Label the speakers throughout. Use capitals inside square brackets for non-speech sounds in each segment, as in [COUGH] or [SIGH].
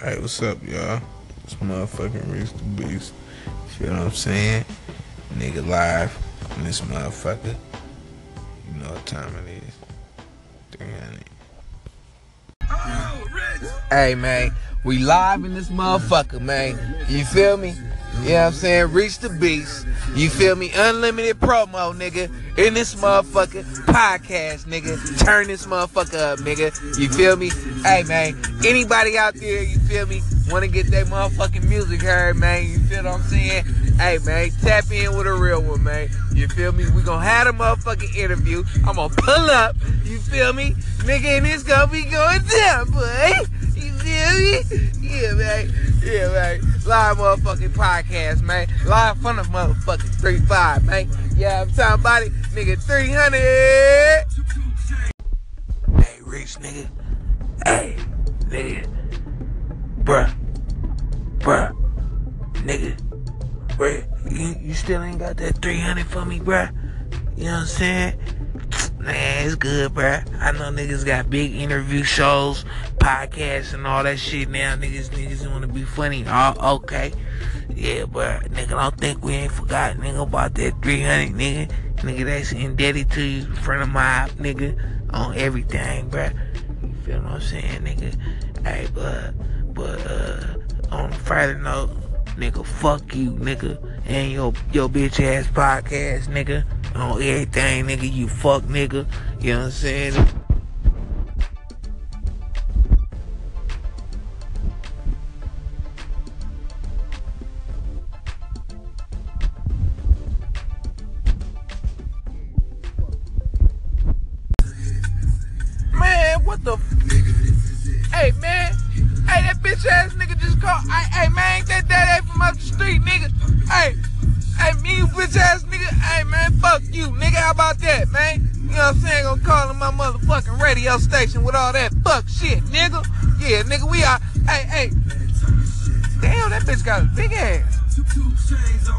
Speaker 1: Hey, what's up, y'all? It's motherfucking Reese the Beast. You feel what I'm saying? Nigga live on this motherfucker. You know what time it is. 300.
Speaker 2: Hey man, we live in this motherfucker, man. You feel me? You know what I'm saying? Reese the Beast. You feel me? Unlimited promo, nigga. In this motherfucker podcast, nigga. Turn this motherfucker up, nigga. You feel me? Hey man, anybody out there, you feel me? Want to get that motherfucking music heard, man? You feel what I'm saying? Hey man, tap in with a real one, man. You feel me? We gonna have a motherfucking interview. I'm gonna pull up. You feel me? Nigga, and it's gonna be going down, boy. You feel me? Yeah, man. Yeah, man. Live motherfucking podcast, man. Live from the motherfucking 3-5, man. Yeah, I'm talking about it. Nigga, 300. Hey, Rich, nigga. Hey, nigga. Bruh. Bruh. Nigga. Bruh. You, you still ain't got that 300 for me, bruh? You know what I'm saying? Man, it's good, bruh. I know niggas got big interview shows, podcasts, and all that shit now. Niggas, niggas want to be funny. Oh, okay. Yeah, but nigga, don't think we ain't forgot, nigga, about that 300, nigga. Nigga, that's indebted to you, in front of my nigga, on everything, bruh. You feel what I'm saying, nigga? Hey, but, but, uh, on further note, nigga, fuck you, nigga, and your, your bitch ass podcast, nigga on everything, nigga. You fuck, nigga. You know what I'm saying? Bitch got a big ass.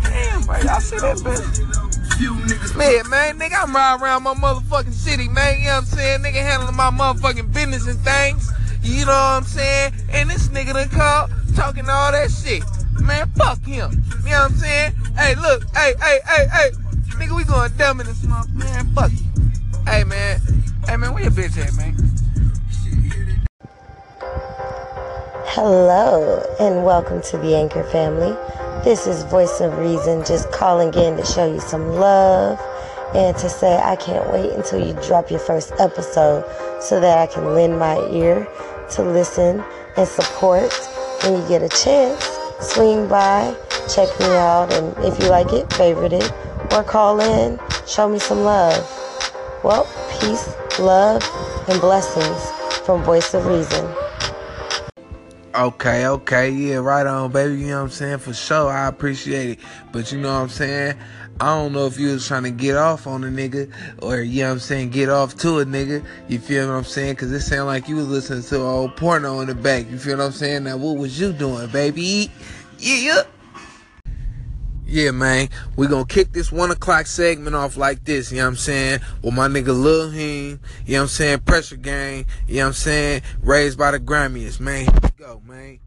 Speaker 2: Damn, bro, y'all see that bitch? Man, man, nigga, I'm riding around my motherfucking city, man. You know what I'm saying? Nigga handling my motherfucking business and things. You know what I'm saying? And this nigga done called talking all that shit. Man, fuck him. You know what I'm saying? Hey, look, hey, hey, hey, hey. Nigga, we going dumb in this month, man. Fuck you. Hey, man. Hey, man, where your bitch at, man?
Speaker 3: Hello, and welcome to the Anchor family. This is Voice of Reason, just calling in to show you some love and to say I can't wait until you drop your first episode so that I can lend my ear to listen and support when you get a chance. Swing by, check me out, and if you like it, favorite it, or call in, show me some love. Well, peace, love, and blessings from Voice of Reason.
Speaker 2: Okay, okay, yeah, right on, baby. You know what I'm saying? For sure, I appreciate it. But you know what I'm saying? I don't know if you was trying to get off on a nigga or, you know what I'm saying, get off to a nigga. You feel what I'm saying? Because it sounded like you was listening to old porno in the back. You feel what I'm saying? Now, what was you doing, baby? Yeah. Yeah, man. we gonna kick this one o'clock segment off like this, you know what I'm saying? With my nigga Lil Heen, you know what I'm saying? Pressure Gang, you know what I'm saying? Raised by the Grammys, man. Here we go, man.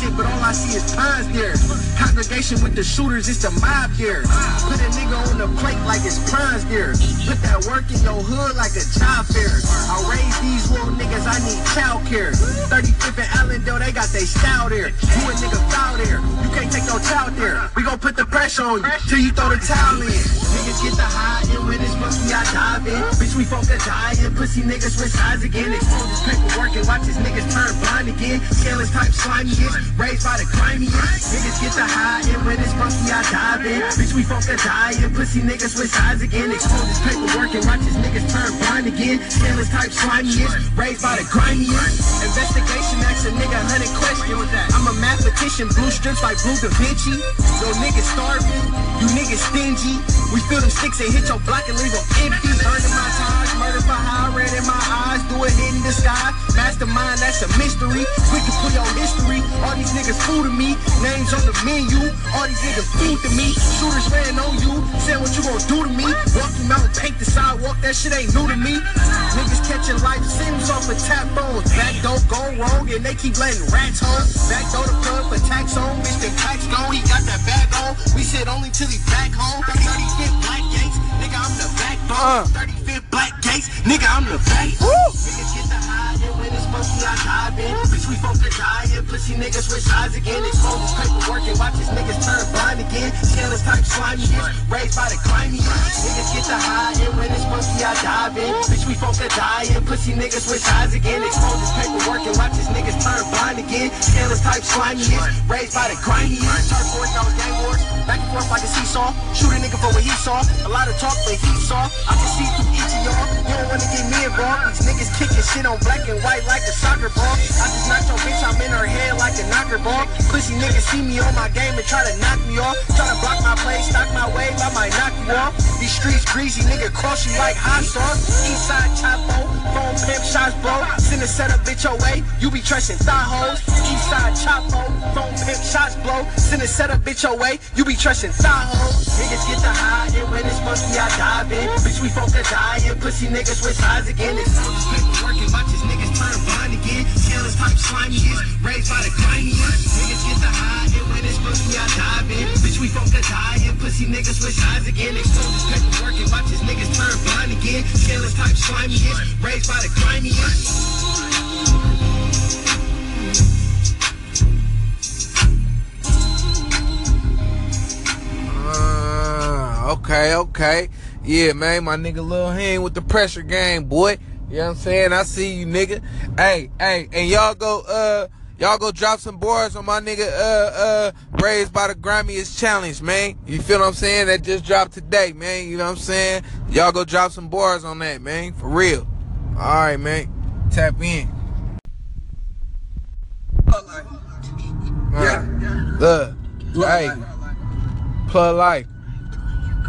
Speaker 4: Shit, but all I see is pines there. Congregation with the shooters, it's a mob there. Put a nigga on the plate like it's prize there. Put that work in your hood like a job fair. I raise these little niggas, I need child care. 35th and Allendale, they got they style there. You a nigga foul there. You can't take no child there. We gon' put the pressure on you till you throw the towel in. Niggas get the high end when it's musky, I dive in. Bitch, we that die and pussy niggas switch sides again. Expose this paperwork and watch his niggas turn blind again. Scandalous type slimiest, raised by the grimiest. Niggas get the high and when it's funky, I dive in. Bitch, we that die and pussy niggas switch sides again. Expose this paperwork and watch his niggas turn blind again. Scandalous type slimiest, raised by the grimiest. Investigation, ask a nigga hundred questions. I'm a mathematician, blue strips like Blue Da Vinci. Yo, niggas starving, you niggas stingy. We feel them sticks and hit your block and leave them empty. Burning my ties, murder for high, red in my eyes, do it in the sky. Mastermind, that's a mystery. Quick to put your history. All these niggas fool to me, names on the menu. All these niggas fool to me. Shooters ran on you, said what you gonna do to me. Walk you out and paint the sidewalk, that shit ain't new to me. Niggas catching life sims off of tap phones. Back door go wrong and they keep letting rats home. Back door the plug for tax on, Mr. Tax gone, he got that bag on. We said only till he back home. 35th Black Gates, nigga, I'm the backbone. 35th Black Gates, nigga, I'm the back. Uh. Niggas get the high and when it's funky, I dive in. Bitch, we folk that die and pussy niggas switch sides again. Expose this paperwork and watch his niggas turn blind again. Scandalous type slimy shit, raised by the grimy. Niggas get the high and when it's funky, I dive in. Bitch, we folk that die pussy niggas switch sides again. Expose this paperwork and watch his niggas turn blind again. Scandalous type slimy shit, raised by the grimy. Turf wars, y'all gang wars, back and forth like a seesaw. Shoot a nigga for what he saw. A lot of talk, but he saw. I can see through each of y'all. You don't wanna get me involved. These niggas kicking shit on black and white like a soccer ball. I just knocked your bitch, I'm in her head like a knocker ball. Pussy niggas see me on my game and try to knock me off. Try to block my play, stock my wave, I might knock you off. These streets greasy, nigga cross you like hot sauce. Eastside Chapo, phone pimp shots blow. Send a set up bitch away, you be trusting thigh hoes. Eastside Chapo, phone pimp shots blow. Send a set up bitch away, you be trusting thigh hoes. Niggas get the high and when it's funky, I dive in. Bitch, we folk die and pussy niggas switch sides again. It's all this paperwork and watch his niggas turn blind again. Type slimiest, raised by the. Niggas get the high and when it's I dive in. Bitch, we that die and pussy niggas switch sides again. This paperwork and watch his niggas turn blind again. Type slimiest, raised by the.
Speaker 2: Uh, okay, okay. Yeah, man, my nigga Lil Hen with the pressure game, boy. You know what I'm saying? I see you, nigga. Hey, hey, and y'all go, uh, y'all go drop some bars on my nigga, uh, uh, Raised by the Grimiest Challenge, man. You feel what I'm saying? That just dropped today, man. You know what I'm saying? Y'all go drop some bars on that, man. For real. Alright, man. Tap in.
Speaker 5: Yeah.
Speaker 2: Look. Hey. Plug life.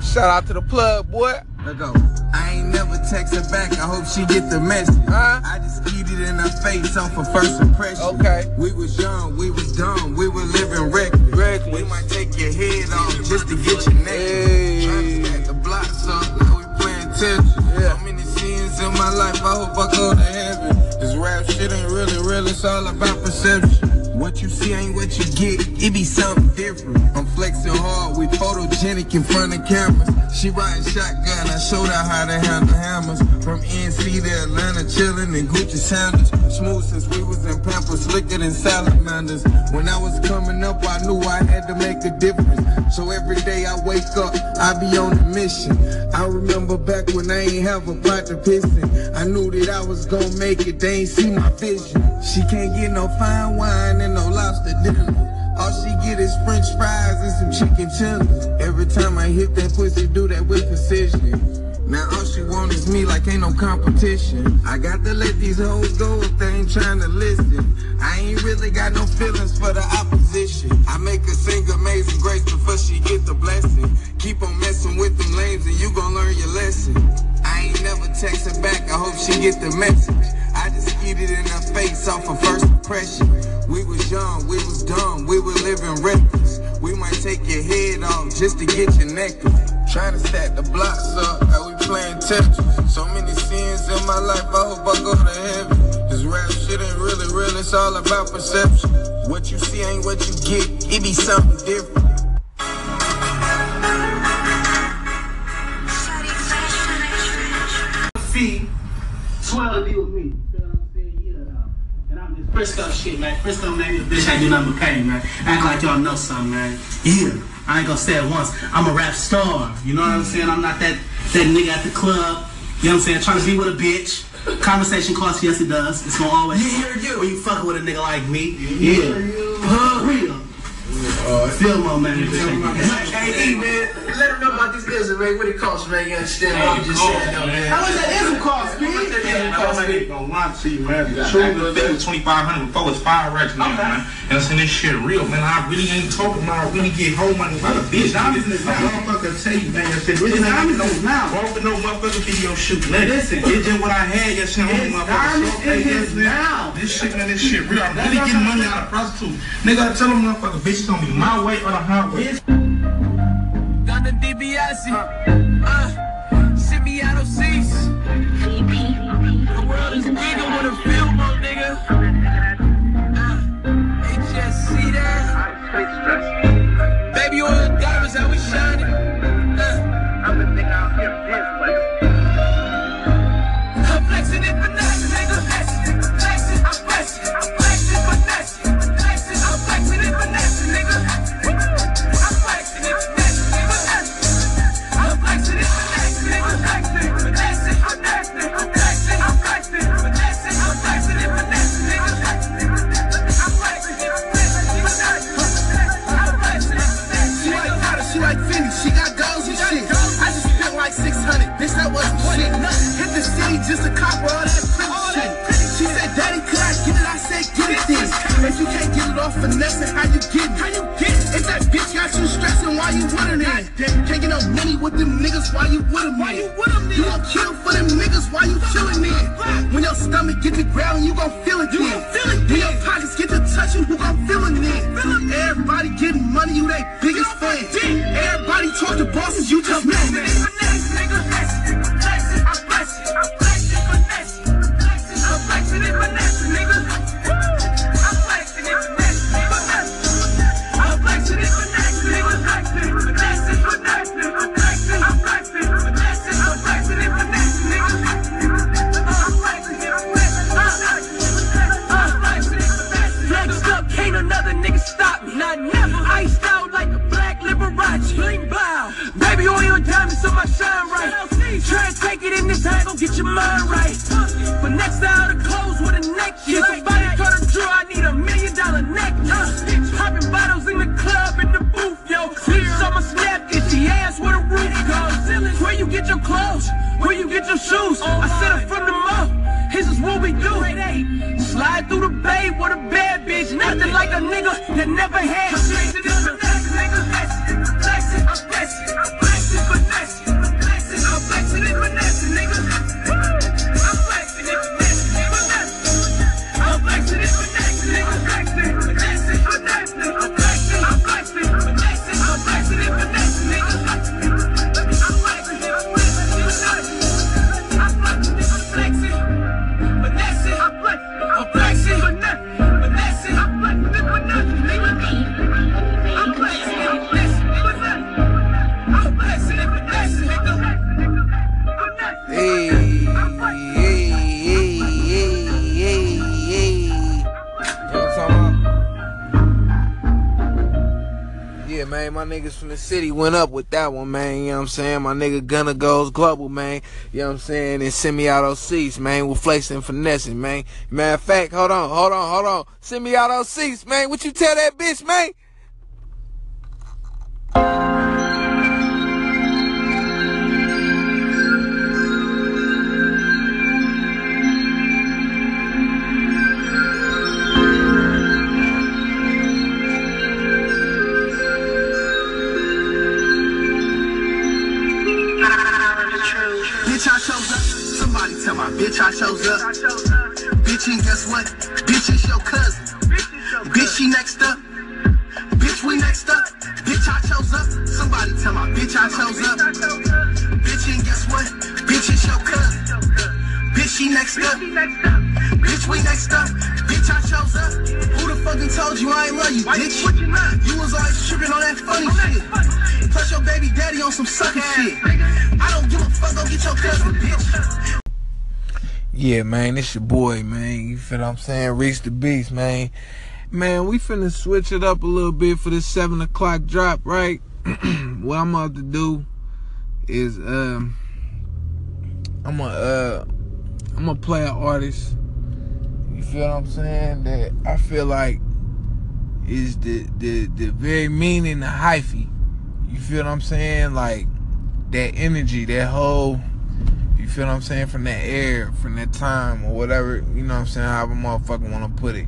Speaker 2: Shout out to the plug, boy.
Speaker 5: Let go. I ain't never text her back. I hope she get the message.
Speaker 2: Huh?
Speaker 5: I just eat it in her face off of first impression.
Speaker 2: Okay.
Speaker 5: We was young, we was dumb, we were living reckless.
Speaker 2: Reckless.
Speaker 5: We might take your head off just to get your neck.
Speaker 2: Hey.
Speaker 5: Trying to stack the blocks up, now we playing Tetris.
Speaker 2: Yeah.
Speaker 5: So many sins in my life, I hope I go to heaven. This rap shit ain't really real, it's all about perception. What you see ain't what you get, it be something different. I'm flexing hard, we photogenic in front of cameras. She riding shotgun, I showed her how to handle hammers. From NC to Atlanta, chillin' in Gucci sandals. Smooth since we was in Pampers, slicker than salamanders. When I was coming up, I knew I had to make a difference. So every day I wake up, I be on a mission. I remember back when I ain't have a pot to piss in. I knew that I was gonna make it, they ain't see my vision. She can't get no fine wine no lobster dinner. All she get is french fries and some chicken tenders. Every time I hit that pussy, do that with precision. Now all she want is me like ain't no competition. I got to let these hoes go if they ain't trying to listen. I ain't really got no feelings for the opposition. I make her sing Amazing Grace before she get the blessing. Keep on messing with them lames and you gon' learn your lesson. I ain't never text her back, I hope she get the message. It in her face off of first impression. We was young, we was dumb, we were living reckless. We might take your head off just to get your necklace. Trying to stack the blocks up, how we playing Tetris. So many sins in my life, I hope I go to heaven. This rap shit ain't really real, it's all about perception. What you see ain't what you get, it be something different.
Speaker 6: Frisco shit, man. Frisco made me a bitch, I do nothing but man. Act like y'all know something, man. Yeah. I ain't gonna say it once. I'm a rap star. You know what I'm saying? I'm not that that nigga at the club You know what I'm saying? Trying to be with a bitch. Conversation costs, yes it does. It's gonna always
Speaker 4: Yeah, yeah.
Speaker 6: when you fucking with a nigga like me. Yeah. Real. Feel my man.
Speaker 4: Hey, E, man, let them know about this ism, man. What it costs, man. You understand what you just said, though, man.
Speaker 6: How much that ism cost,
Speaker 4: How much that ism cost,
Speaker 7: I
Speaker 4: man?
Speaker 7: ain't gonna lie to you, man. The truth thing was 2500 before it's five racks now, man. And I'm saying this shit real, man. I really ain't talking about I really get home money by the bitch.
Speaker 6: Diamonds in his
Speaker 7: A
Speaker 6: mouth.
Speaker 7: motherfucker tell you, man, that shit.
Speaker 6: It's
Speaker 7: This ain't
Speaker 6: diamonds
Speaker 7: no
Speaker 6: in his mouth.
Speaker 7: Wrong with no motherfucker video shoot. Nigga.
Speaker 6: Listen.
Speaker 7: it's just what I had. Yes, shit,
Speaker 6: It's
Speaker 7: motherfucker.
Speaker 6: diamonds
Speaker 7: So,
Speaker 6: in
Speaker 7: hey,
Speaker 6: his mouth.
Speaker 7: This shit, man, this shit real. I'm really getting money out of prostitute. Nigga, I tell them motherfucker, bitch, it's gonna be my way or the highway.
Speaker 4: Gun the DBS.
Speaker 6: Off finesse, how you get it? How you get it? If that bitch got you stressing, why you with her then? Can't get no money with them niggas, why you with them Why you with them You gon' kill for them niggas, why you chillin' then? When your stomach get to growling, you gon' feel it then. When your pockets get to touching, who gon' feel it then? Everybody getting money, you they
Speaker 2: niggas from the city went up with that one, man. You know what I'm saying? My nigga Gunner goes global, man. You know what I'm saying? And send me out those seats, man. With flexing and finessing, man. Matter of fact, hold on, hold on, hold on. Send me out those seats, man. What you tell that bitch, man?
Speaker 6: On some sucker shit. I don't give a fuck, go get your cousin, bitch.
Speaker 2: Yeah, man, it's your boy, man. You feel what I'm saying? Reese the Beast, man. Man, we finna switch it up a little bit for this seven o'clock drop, right? [CLEARS THROAT] what I'm about to do is um I'm a uh I'm a play an artist. You feel what I'm saying? That I feel like is the the the very meaning of hyphy. You feel what I'm saying? Like that energy, that whole you feel what I'm saying, from that air, from that time or whatever, you know what I'm saying, however motherfucker wanna put it.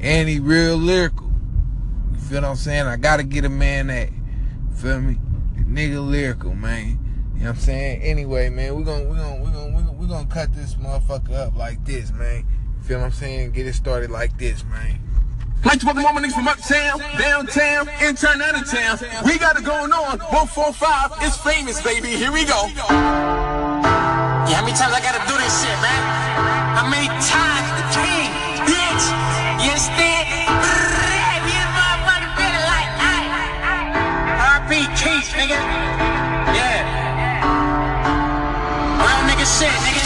Speaker 2: And he real lyrical. You feel what I'm saying? I gotta get a man that feel me? Nigga lyrical, man. You know what I'm saying? Anyway, man, we're gonna we gonna we gonna we gonna, we gonna cut this motherfucker up like this, man. You feel what I'm saying? Get it started like this, man.
Speaker 4: Like my niggas from uptown, downtown, intern out of town. We got it going on. 145 is famous, baby. Here we go.
Speaker 8: Yeah, how many times I gotta do this shit, man? How many times king, bitch? You understand? Ay. RP Keith, nigga. Yeah. Real nigga shit, nigga.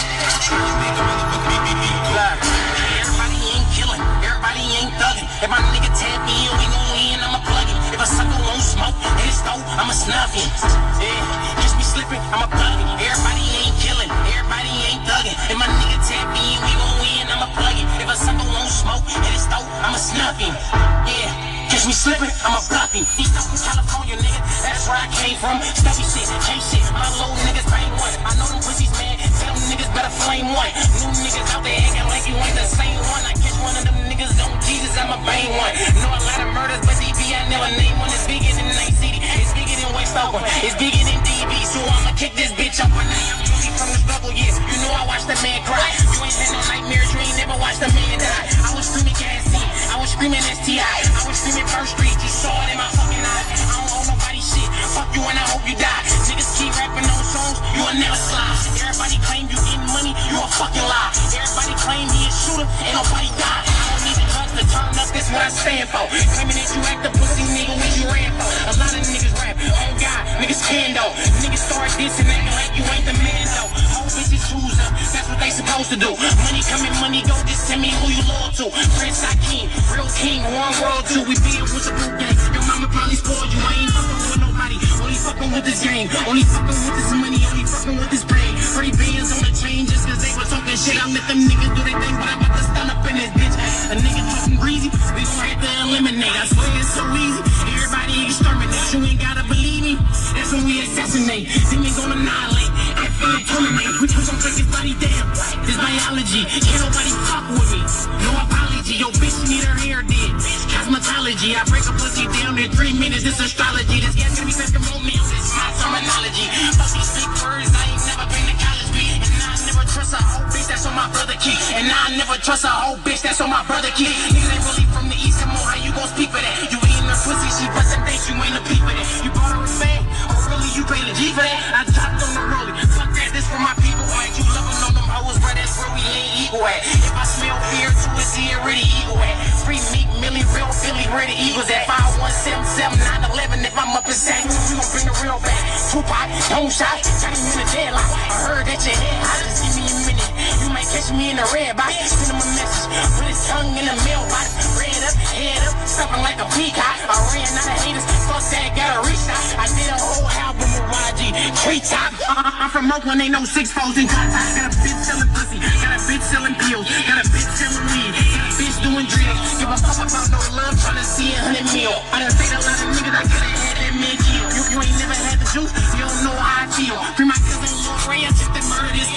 Speaker 8: If my nigga tap in, we gon' win, I'ma plug him. If a sucker won't smoke in his throat, I'ma snuff him. Yeah, catch me slipping, I'ma plug him. Everybody ain't killing, everybody ain't thugging. If my nigga tap in, we gon' win, I'ma plug him. If a sucker won't smoke in his throat, I'ma snuff him. Yeah. Catch me slipping, I'ma bluff him. He's from California, nigga. That's where I came from. Stuffy shit, K shit. My little niggas bang one. I know them pussies, man. Tell them niggas better flame one. New niggas out there acting like you ain't the same one. I I'ma one. Know a lot of murders, but DB, I never name one. It's bigger than Night City. It's bigger than West Oakland. It's bigger than DB. So I'ma kick this bitch up. And I'm truly from the struggle, yeah. You know I watched the man cry. You ain't had no nightmares, you ain't never watched a man die. I was screaming Cassie. I was screaming STI. I was screaming First Street. You saw it in my fucking eyes. I don't owe nobody shit. Fuck you and I hope you die. Niggas keep rapping those songs, you will never slide. Stand for. Claiming that you act the pussy nigga what you ran for. A lot of niggas rap, oh God, niggas can though. Niggas start dissing, acting like you ain't the man though. Whole bitches choose up, that's what they supposed to do. Money coming, money go, just tell me who you loyal to. Prince Hakeem, real king, one world two. We be with the boot gang. Your mama probably spoiled you, I ain't fucking with nobody. Only fucking with this game, only fucking with this money, only fucking with this brain. Three bands on the chain just cause they were talking shit. I let them niggas do their thing, but I'm about to in this bitch. A nigga talking greasy, we gon' have to eliminate. I swear it's so easy. Everybody exterminate. You ain't gotta believe me. That's when we assassinate. Then we gon' annihilate. After we terminate, we gon' break his body down. This biology. Can't nobody fuck with me. No apology. Yo, bitch need her hair did. Cosmetology. I break a pussy down in three minutes. This astrology. This gas gonna be testimonial. This my terminology. Fuck these big words. I trust a whole bitch that's on my brother key. And I never trust a whole oh, bitch that's on my brother key. Niggas ain't really from the east. Come on, how you gon' speak for that? You eating her pussy, she bustin' things, you ain't a peep for that. You bought her a bag, or really you paid G for that? I dropped on the rollie. Fuck that, this for my people. Alright, you loving on them hoes, bro, that's where we ain't equal at. If I smell fear, too, it's here, ready eagle at. Free meat, Millie, real Philly, where the Eagles at. 5177 911, if I'm up in. Louis, we gon' bring the real back. Tupac, don't shot, 30 minute deadlock. I heard that your head hot, just give me a. You catch me in the red box, send him a message. Put his tongue in the mailbox, red up, head up, stuffing like a peacock. I ran out of haters, fuck that, gotta reach out. I did a whole album with YG, treetop. Uh, I'm from Oakland, ain't no six foes in top. Got a bitch selling pussy, got a bitch selling pills, got a bitch selling weed, got a bitch doing drills. Give a fuck about no love, tryna see a hundred mil. I done seen a lot of niggas, I coulda had that man kill. You, you ain't never had the juice, you don't know how I feel. Free my cousin Lil Ray, I that murder, this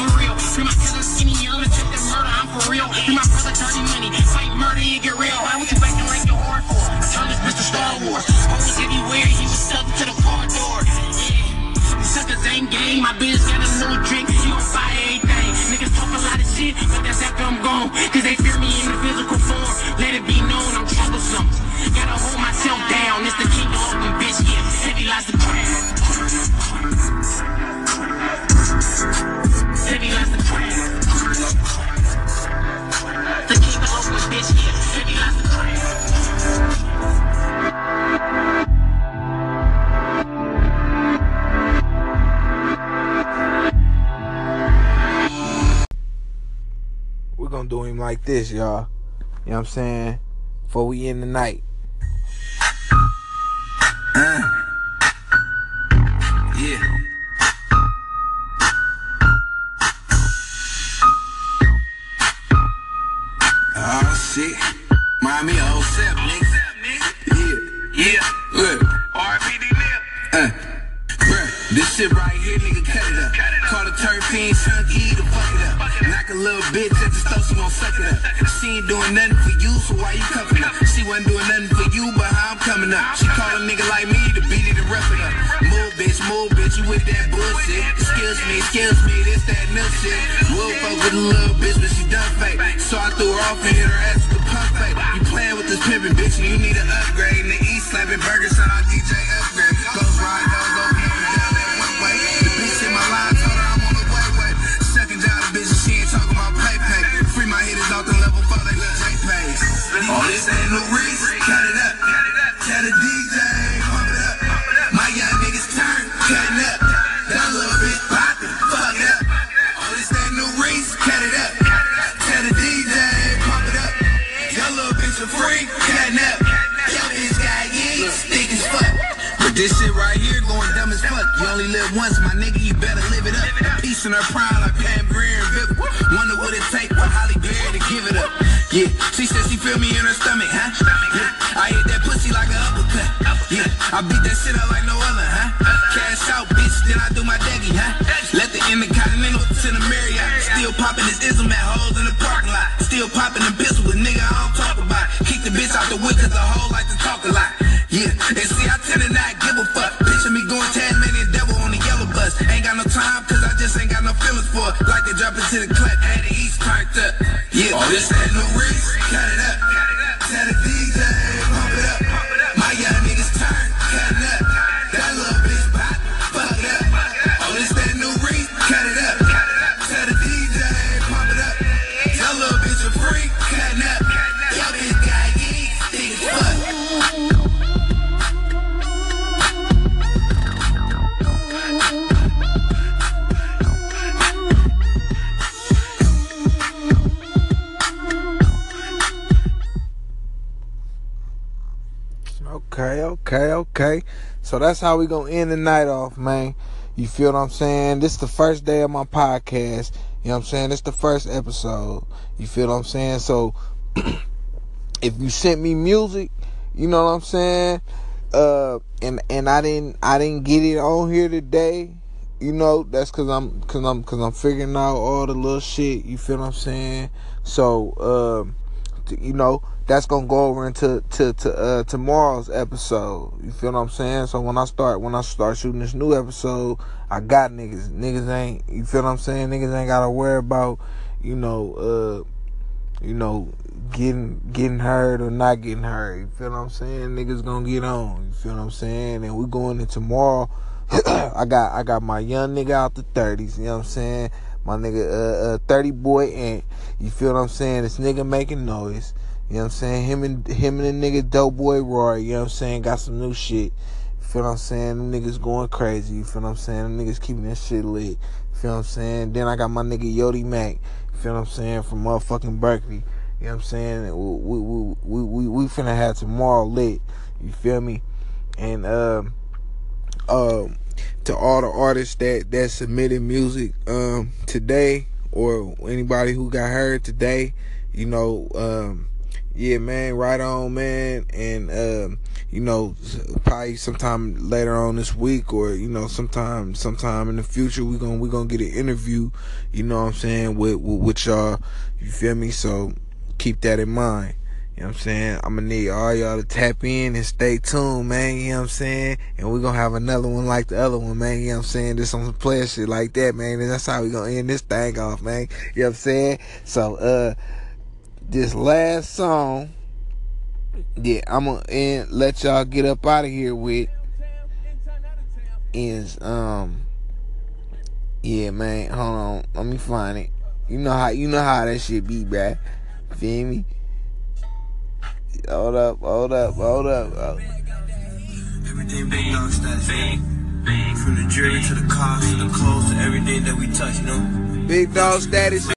Speaker 8: my brother Dirty Money, fight murder, you get real. Why would you acting like you're hard for? I turned this Mr. Star Wars. Always everywhere, he was stuck to the car door. Yeah. These suckers ain't game, my bitch got a new drink, you gon' buy everything. Niggas talk a lot of shit, but that's after I'm gone. Cause they fear me in the physical form. Let it be known I'm troublesome. Gotta hold myself down, it's the king of bitch, yeah. Heavy lies the crown.
Speaker 2: Like this, y'all. You know what I'm saying? Before we end the night.
Speaker 5: Ain't doing nothing for you, so why you cuffing up? She wasn't doing nothing for you, but how I'm coming up? She call a nigga like me to beat it and rough it up. Move, bitch, move, bitch, you with that bullshit. Excuse me, excuse me, this that nut shit. We'll fuck with a little bitch, but she done fake. So I threw her off and hit her ass with the pump fake. You playing with this pimpin', bitch, and you need an upgrade. In the east, slapping burgers, In her prime like Pam Grier and Vip. Wonder what it take for Halle Berry to give it up. Yeah, she said she feel me in her stomach, huh? Yeah, I hit that pussy like an uppercut. Yeah, I beat that shit up like no other, huh? Cash out, bitch, then I do my deggy, huh? Let the intercontinental to the Marriott. Still popping this ism at hoes in the parking lot. Still popping the pistol with nigga I don't talk about. Kick the bitch out the wood cause the hoe like to talk a lot. Yeah, and see, I tend to not give a fuck.
Speaker 2: That's how we gonna end the night off, man. You feel what I'm saying? This is the first day of my podcast. You know what I'm saying? This the first episode. You feel what I'm saying? So [CLEARS THROAT] if you sent me music, you know what I'm saying? Uh and and I didn't I didn't get it on here today. You know, that's cause I'm cause I'm cause I'm figuring out all the little shit, you feel what I'm saying? So t- you know, that's gonna go over into to to uh tomorrow's episode. You feel what I'm saying? So when I start when I start shooting this new episode, I got niggas. Niggas ain't you feel what I'm saying? Niggas ain't gotta worry about, you know, uh you know, getting getting hurt or not getting hurt. You feel what I'm saying? Niggas gonna get on. You feel what I'm saying? And we going in tomorrow. [CLEARS THROAT] I got I got my young nigga out the thirties, you know what I'm saying? My nigga uh, uh 30 boy and you feel what I'm saying? This nigga making noise. You know what I'm saying? Him and him and the nigga dope boy Roy, you know what I'm saying, got some new shit. Feel what I'm saying? Them niggas going crazy, you feel what I'm saying? Them niggas keeping that shit lit. Feel what I'm saying? Then I got my nigga Yodi Mac, feel what I'm saying, from motherfucking Berkeley. You know what I'm saying? We we we we, we finna have tomorrow lit. You feel me? And um um to all the artists that that submitted music um today or anybody who got heard today, you know, um yeah, man, right on, man, and um, you know, probably sometime later on this week, or you know, sometime, sometime in the future, we gonna we gonna get an interview. You know what I'm saying with with, with y'all. You feel me? So keep that in mind. You know what I'm saying? I'm gonna need all y'all to tap in and stay tuned, man. You know what I'm saying? And we're gonna have another one like the other one, man. You know what I'm saying? This on some player shit like that, man. And that's how we gonna end this thing off, man. You know what I'm saying? So, uh, this last song, that I'm gonna end, let y'all get up out of here with is um, yeah, man. Hold on, let me find it. You know how you know how that shit be, bruh. Feel me? Hold up, hold up, hold up. Oh.
Speaker 5: Everything big dog status. From the jewelry to the cars to the clothes to everything that we touch, you know.
Speaker 2: Big dog status.